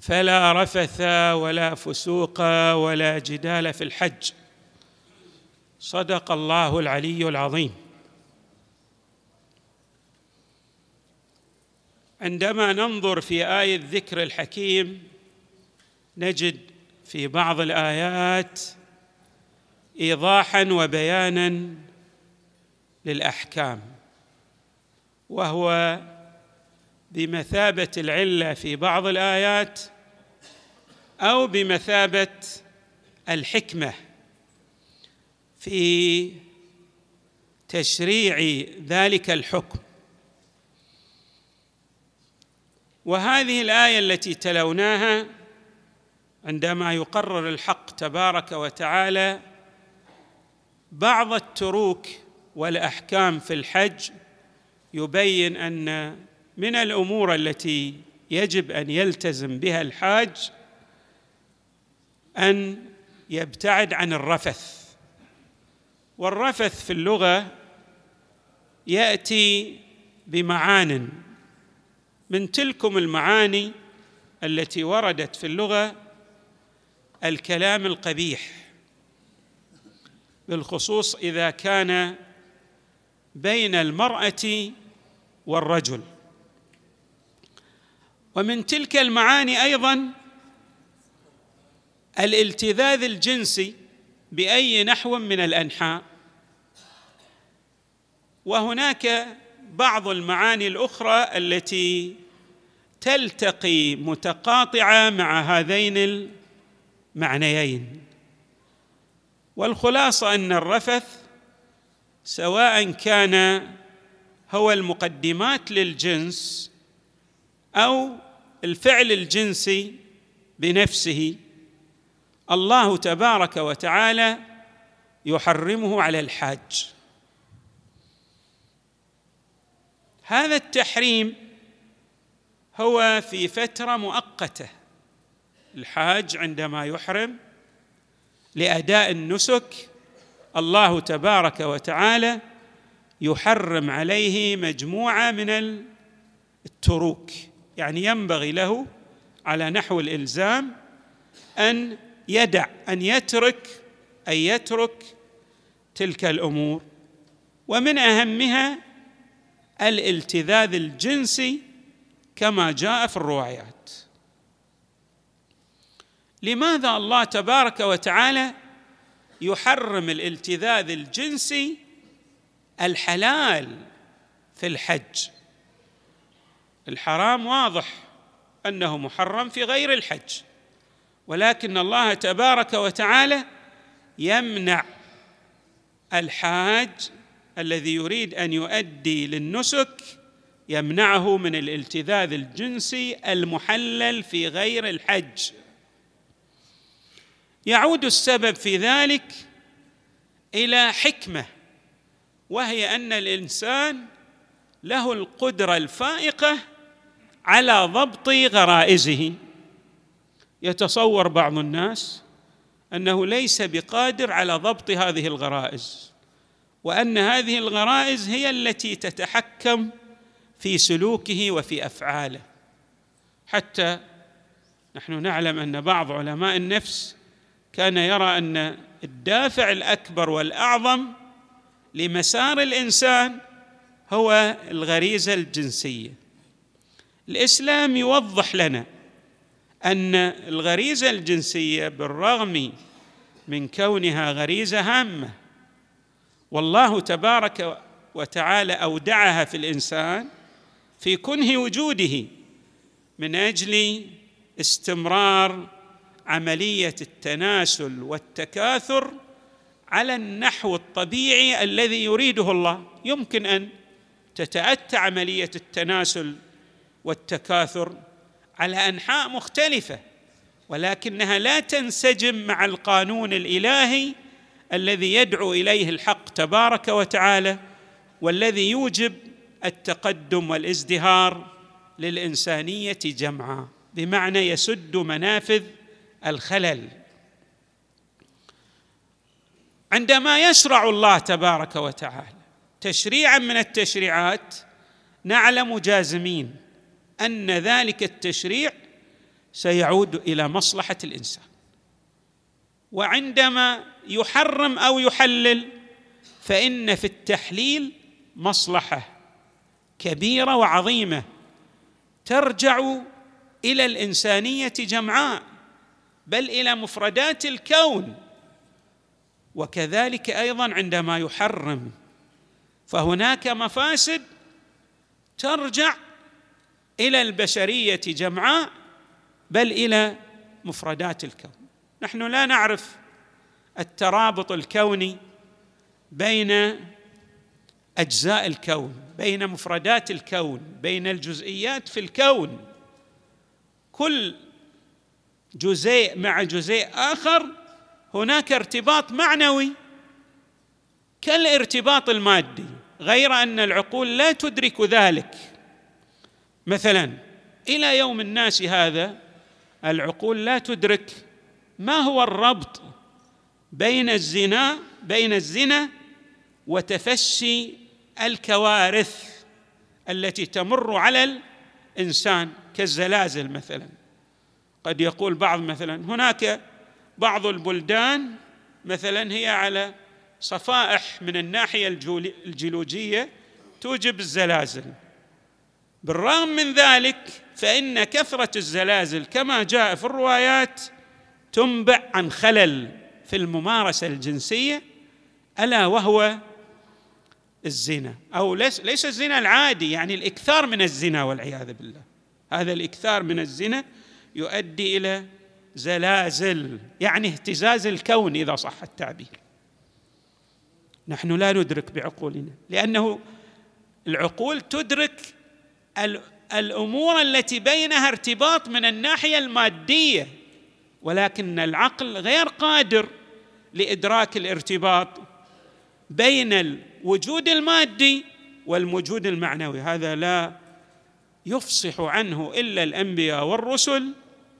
فلا رفث ولا فسوق ولا جدال في الحج. صدق الله العلي العظيم. عندما ننظر في آية الذكر الحكيم نجد في بعض الآيات ايضاحا وبيانا للأحكام وهو بمثابة العلة في بعض الآيات أو بمثابة الحكمة في تشريع ذلك الحكم. وهذه الآية التي تلوناها عندما يقرر الحق تبارك وتعالى بعض التروك والأحكام في الحج يبين أن من الأمور التي يجب أن يلتزم بها الحاج أن يبتعد عن الرفث. والرفث في اللغة يأتي بمعان. من تلكم المعاني التي وردت في اللغة الكلام القبيح بالخصوص إذا كان بين المرأة والرجل. ومن تلك المعاني أيضا الالتذاذ الجنسي بأي نحو من الأنحاء. وهناك بعض المعاني الأخرى التي تلتقي متقاطعة مع هذين المعنيين. والخلاصة أن الرفث سواء كان هو المقدمات للجنس أو الفعل الجنسي بنفسه الله تبارك وتعالى يحرمه على الحاج. هذا التحريم هو في فترة مؤقتة. الحاج عندما يحرم لأداء النسك الله تبارك وتعالى يحرم عليه مجموعة من التروك. يعني ينبغي له على نحو الإلزام أن يدع أن يترك أن يترك تلك الأمور. ومن أهمها الالتذاذ الجنسي كما جاء في الروايات. لماذا الله تبارك وتعالى يحرم الالتذاذ الجنسي الحلال في الحج؟ الحرام واضح أنه محرم في غير الحج ولكن الله تبارك وتعالى يمنع الحاج الذي يريد أن يؤدي للنسك يمنعه من الالتذاذ الجنسي المحلل في غير الحج. يعود السبب في ذلك إلى حكمة وهي أن الإنسان له القدرة الفائقة على ضبط غرائزه. يتصور بعض الناس أنه ليس بقادر على ضبط هذه الغرائز وأن هذه الغرائز هي التي تتحكم في سلوكه وفي أفعاله. حتى نحن نعلم أن بعض علماء النفس كان يرى أن الدافع الأكبر والأعظم لمسار الإنسان هو الغريزة الجنسية. الإسلام يوضح لنا أن الغريزة الجنسية بالرغم من كونها غريزة هامة والله تبارك وتعالى أودعها في الإنسان في كنه وجوده من أجل استمرار عملية التناسل والتكاثر على النحو الطبيعي الذي يريده الله. يمكن أن تتأتى عملية التناسل والتكاثر على أنحاء مختلفة ولكنها لا تنسجم مع القانون الإلهي الذي يدعو إليه الحق تبارك وتعالى والذي يوجب التقدم والازدهار للإنسانية جمعاء بمعنى يسد منافذ الخلل. عندما يشرع الله تبارك وتعالى تشريعا من التشريعات نعلم جازمين. أن ذلك التشريع سيعود إلى مصلحة الإنسان. وعندما يحرم أو يحلل فإن في التحليل مصلحة كبيرة وعظيمة ترجع إلى الإنسانية جمعاء بل إلى مفردات الكون. وكذلك أيضا عندما يحرم فهناك مفاسد ترجع إلى البشرية جمعاء بل إلى مفردات الكون. نحن لا نعرف الترابط الكوني بين أجزاء الكون بين مفردات الكون بين الجزئيات في الكون. كل جزيء مع جزيء آخر هناك ارتباط معنوي كالارتباط المادي غير أن العقول لا تدرك ذلك. مثلا إلى يوم الناس هذا العقول لا تدرك ما هو الربط بين الزنا بين الزنا وتفشي الكوارث التي تمر على الإنسان كالزلازل مثلا. قد يقول بعض مثلا هناك بعض البلدان مثلا هي على صفائح من الناحية الجيولوجية توجب الزلازل. بالرغم من ذلك فإن كثرة الزلازل كما جاء في الروايات تنبع عن خلل في الممارسة الجنسية ألا وهو الزنا. أو ليس ليس الزنا العادي يعني الإكثار من الزنا والعياذ بالله. هذا الإكثار من الزنا يؤدي إلى زلازل يعني اهتزاز الكون إذا صح التعبير. نحن لا ندرك بعقولنا لأنه العقول تدرك الأمور التي بينها ارتباط من الناحية المادية ولكن العقل غير قادر لإدراك الارتباط بين الوجود المادي والوجود المعنوي. هذا لا يفصح عنه إلا الأنبياء والرسل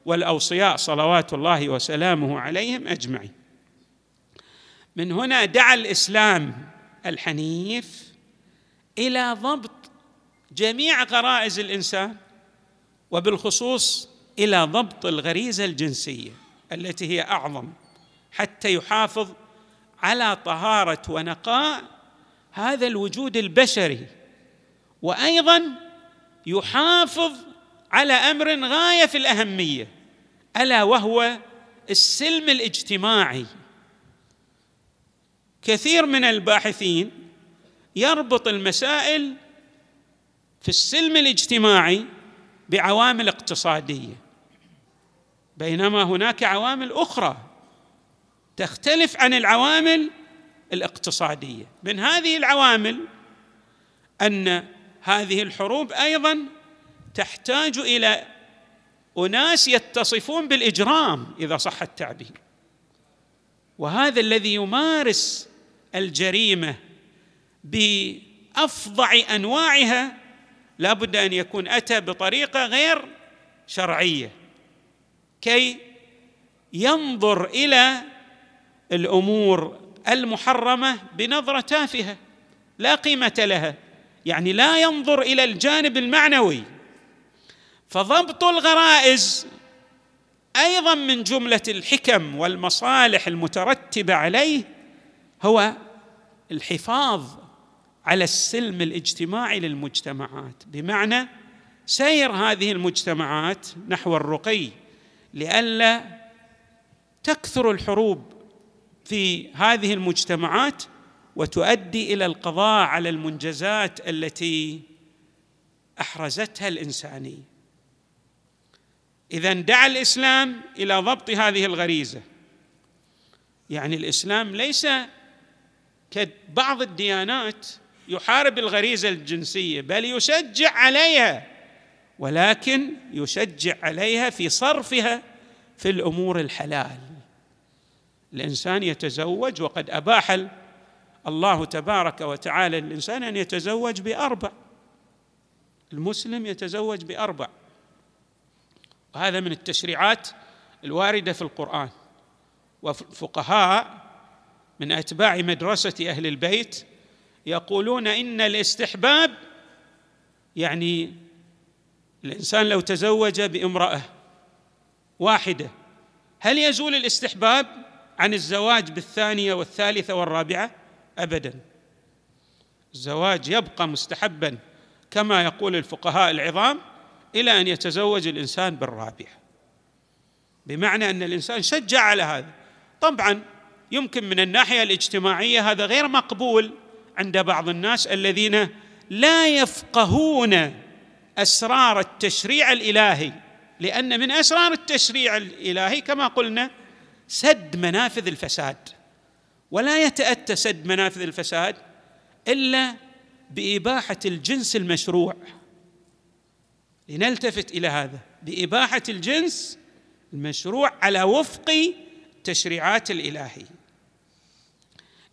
والأوصياء صلوات الله وسلامه عليهم أجمعين. من هنا دعا الإسلام الحنيف إلى ضبط جميع غرائز الإنسان وبالخصوص إلى ضبط الغريزة الجنسية التي هي أعظم حتى يحافظ على طهارة ونقاء هذا الوجود البشري وأيضا يحافظ على أمر غاية في الأهمية ألا وهو السلم الاجتماعي. كثير من الباحثين يربط المسائل في السلم الاجتماعي بعوامل اقتصادية. بينما هناك عوامل أخرى تختلف عن العوامل الاقتصادية. من هذه العوامل أن هذه الحروب أيضا تحتاج إلى أناس يتصفون بالإجرام إذا صح التعبير. وهذا الذي يمارس الجريمة بأفظع أنواعها لا بد أن يكون أتى بطريقة غير شرعية. كي ينظر إلى الأمور المحرمة بنظرة تافهة لا قيمة لها. يعني لا ينظر إلى الجانب المعنوي. فضبط الغرائز أيضا من جملة الحكم والمصالح المترتبة عليه هو الحفاظ على السلم الاجتماعي للمجتمعات. بمعنى سير هذه المجتمعات نحو الرقي لئلا تكثر الحروب في هذه المجتمعات وتؤدي إلى القضاء على المنجزات التي أحرزتها الإنسانية. إذا دعا الإسلام إلى ضبط هذه الغريزة. يعني الإسلام ليس كبعض الديانات يحارب الغريزة الجنسية بل يشجع عليها ولكن يشجع عليها في صرفها في الأمور الحلال. الإنسان يتزوج وقد أباح الله تبارك وتعالى للانسان أن يتزوج بأربع. المسلم يتزوج بأربع. وهذا من التشريعات الواردة في القرآن. وفقهاء من أتباع مدرسة أهل البيت يقولون إن الاستحباب يعني الإنسان لو تزوج بامرأة واحدة هل يزول الاستحباب عن الزواج بالثانية والثالثة والرابعة؟ ابدا. الزواج يبقى مستحبا كما يقول الفقهاء العظام إلى أن يتزوج الإنسان بالرابعة. بمعنى أن الإنسان شجع على هذا. طبعا يمكن من الناحية الاجتماعية هذا غير مقبول. عند بعض الناس الذين لا يفقهون أسرار التشريع الإلهي لأن من أسرار التشريع الإلهي كما قلنا سد منافذ الفساد. ولا يتأتى سد منافذ الفساد إلا بإباحة الجنس المشروع. لنلتفت إلى هذا بإباحة الجنس المشروع على وفق التشريعات الالهيه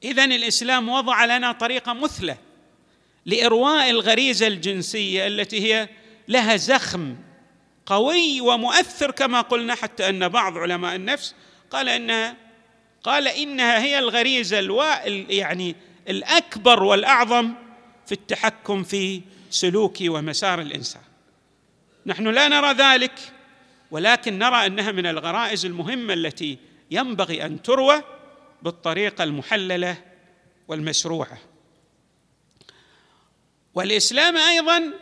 اذا الإسلام وضع لنا طريقة مثلى لإرواء الغريزة الجنسية التي هي لها زخم قوي ومؤثر كما قلنا حتى أن بعض علماء النفس قال انها قال إنها هي الغريزة الوا يعني الأكبر والأعظم في التحكم في سلوك ومسار الإنسان. نحن لا نرى ذلك ولكن نرى أنها من الغرائز المهمة التي ينبغي أن تروى بالطريقة المحللة والمشروعة. والإسلام أيضا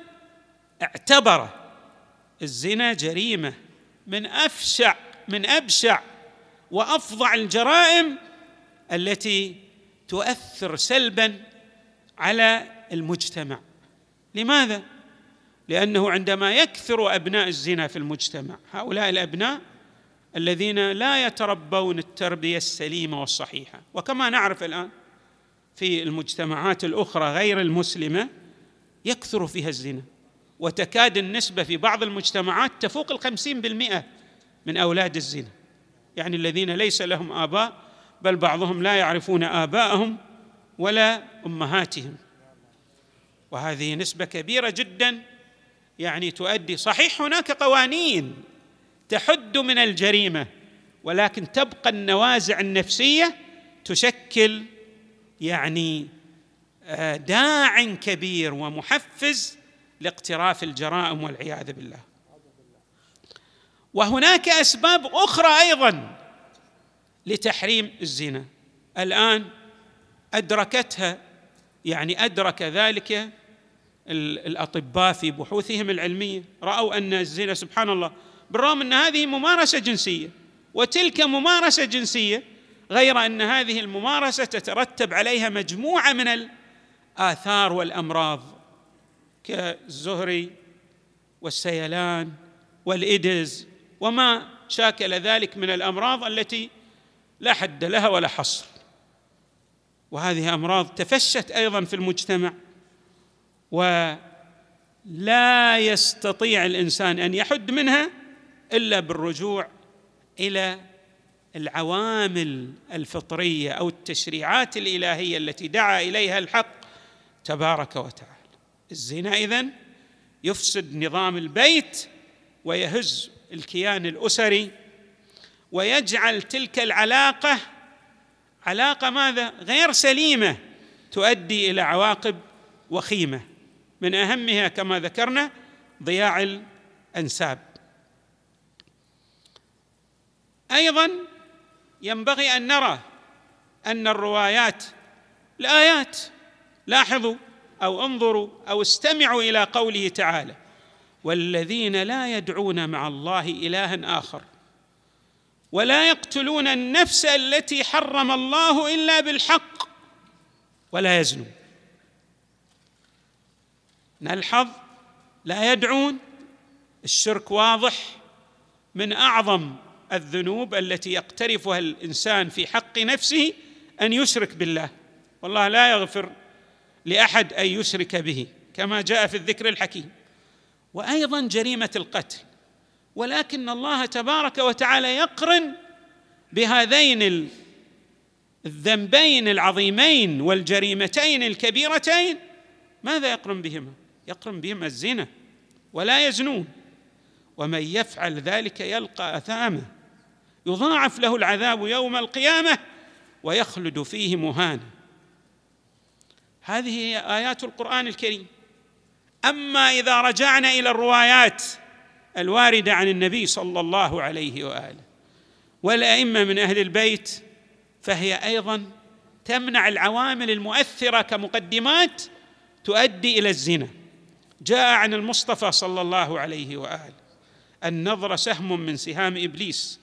اعتبر الزنا جريمة من أفشع من أبشع وأفظع الجرائم التي تؤثر سلبا على المجتمع. لماذا؟ لأنه عندما يكثر أبناء الزنا في المجتمع هؤلاء الأبناء الذين لا يتربون التربية السليمة والصحيحة. وكما نعرف الآن في المجتمعات الأخرى غير المسلمة يكثر فيها الزنا وتكاد النسبة في بعض المجتمعات تفوق الخمسين بالمئة من أولاد الزنا. يعني الذين ليس لهم آباء بل بعضهم لا يعرفون آباءهم ولا أمهاتهم. وهذه نسبة كبيرة جدا يعني تؤدي صحيح هناك قوانين تحد من الجريمة ولكن تبقى النوازع النفسية تشكل يعني آه، داع كبير ومحفز لاقتراف الجرائم والعياذ بالله. وهناك أسباب أخرى أيضا لتحريم الزنا. الآن أدركتها يعني أدرك ذلك الأطباء في بحوثهم العلمية. رأوا أن الزنا سبحان الله بالرغم أن هذه ممارسة جنسية وتلك ممارسة جنسية غير أن هذه الممارسة تترتب عليها مجموعة من الآثار والأمراض كالزهري والسيلان والإيدز وما شاكل ذلك من الأمراض التي لا حد لها ولا حصر. وهذه أمراض تفشت أيضا في المجتمع ولا يستطيع الإنسان أن يحد منها إلا بالرجوع إلى العوامل الفطرية أو التشريعات الإلهية التي دعا إليها الحق تبارك وتعالى. الزنا إذن يفسد نظام البيت ويهز الكيان الأسري ويجعل تلك العلاقة علاقة ماذا؟ غير سليمة تؤدي إلى عواقب وخيمة. من أهمها كما ذكرنا ضياع الأنساب. أيضا ينبغي أن نرى أن الروايات الايات لاحظوا أو انظروا أو استمعوا إلى قوله تعالى والذين لا يدعون مع الله الها آخر ولا يقتلون النفس التي حرم الله إلا بالحق ولا يزنون. نلحظ لا يدعون. الشرك واضح من أعظم الذنوب التي يقترفها الإنسان في حق نفسه أن يشرك بالله. والله لا يغفر لأحد أن يشرك به كما جاء في الذكر الحكيم. وأيضا جريمة القتل. ولكن الله تبارك وتعالى يقرن بهذين الذنبين العظيمين والجريمتين الكبيرتين. ماذا يقرن بهما؟ يقرن بهما الزنا ولا يزنون. ومن يفعل ذلك يلقى اثامه يضاعف له العذاب يوم القيامة ويخلد فيه مهانا هذه هي آيات القرآن الكريم. أما إذا رجعنا إلى الروايات الواردة عن النبي صلى الله عليه وآله والأئمة من أهل البيت فهي أيضا تمنع العوامل المؤثرة كمقدمات تؤدي إلى الزنا. جاء عن المصطفى صلى الله عليه وآله النظر سهم من سهام إبليس.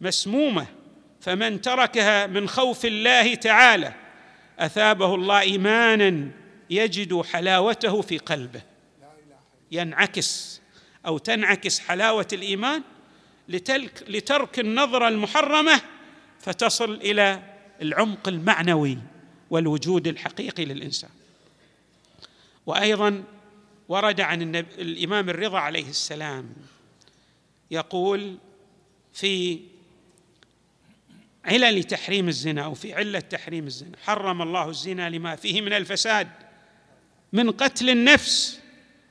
مسمومة فمن تركها من خوف الله تعالى أثابه الله إيمانا يجد حلاوته في قلبه. ينعكس أو تنعكس حلاوة الإيمان لتلك لترك النظرة المحرمة فتصل إلى العمق المعنوي والوجود الحقيقي للإنسان. وأيضا ورد عن الإمام الرضا عليه السلام يقول في علل تحريم الزنا أو في علة تحريم الزنا. حرم الله الزنا لما فيه من الفساد من قتل النفس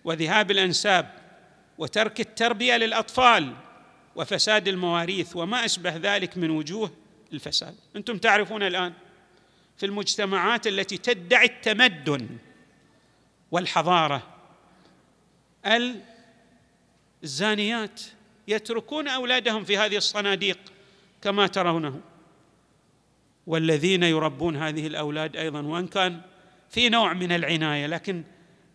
وذهاب الأنساب وترك التربية للأطفال وفساد المواريث وما أشبه ذلك من وجوه الفساد. أنتم تعرفون الآن في المجتمعات التي تدعي التمدن والحضارة الزانيات يتركون أولادهم في هذه الصناديق كما ترونه. والذين يربون هذه الأولاد أيضا وإن كان في نوع من العناية لكن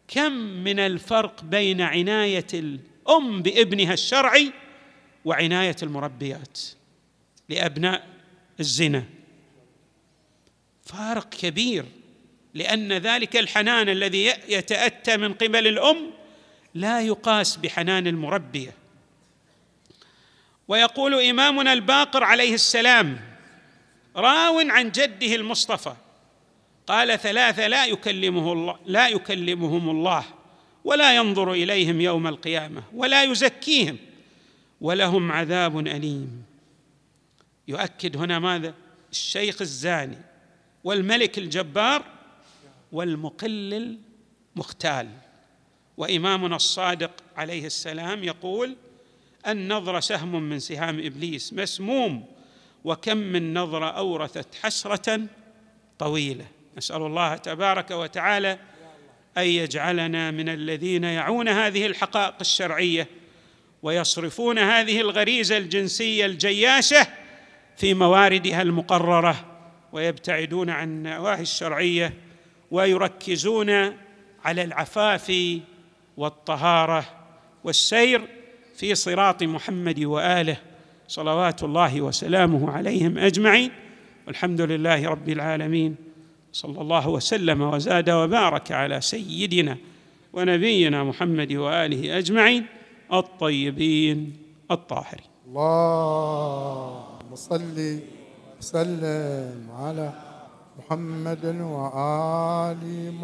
كم من الفرق بين عناية الأم بابنها الشرعي وعناية المربيات لأبناء الزنا. فارق كبير لأن ذلك الحنان الذي يتأتى من قبل الأم لا يقاس بحنان المربية. ويقول إمامنا الباقر عليه السلام راو عن جده المصطفى. قال ثلاثة لا يكلمه الله لا يكلمهم الله ولا ينظر إليهم يوم القيامة ولا يزكيهم ولهم عذاب أليم. يؤكد هنا ماذا؟ الشيخ الزاني والملك الجبار والمقل المختال. وإمامنا الصادق عليه السلام يقول النظر سهم من سهام إبليس مسموم وكم من نظرة أورثت حسرة طويلة. نسأل الله تبارك وتعالى أن يجعلنا من الذين يعون هذه الحقائق الشرعية ويصرفون هذه الغريزة الجنسية الجياشة في مواردها المقررة ويبتعدون عن النواهي الشرعية ويركزون على العفاف والطهارة والسير في صراط محمد وآله. صلوات الله وسلامه عليهم أجمعين والحمد لله رب العالمين صلى الله وسلم وزاد وبارك على سيدنا ونبينا محمد وآله أجمعين الطيبين الطاهرين. اللهم صل وسلم على محمد وآل محمد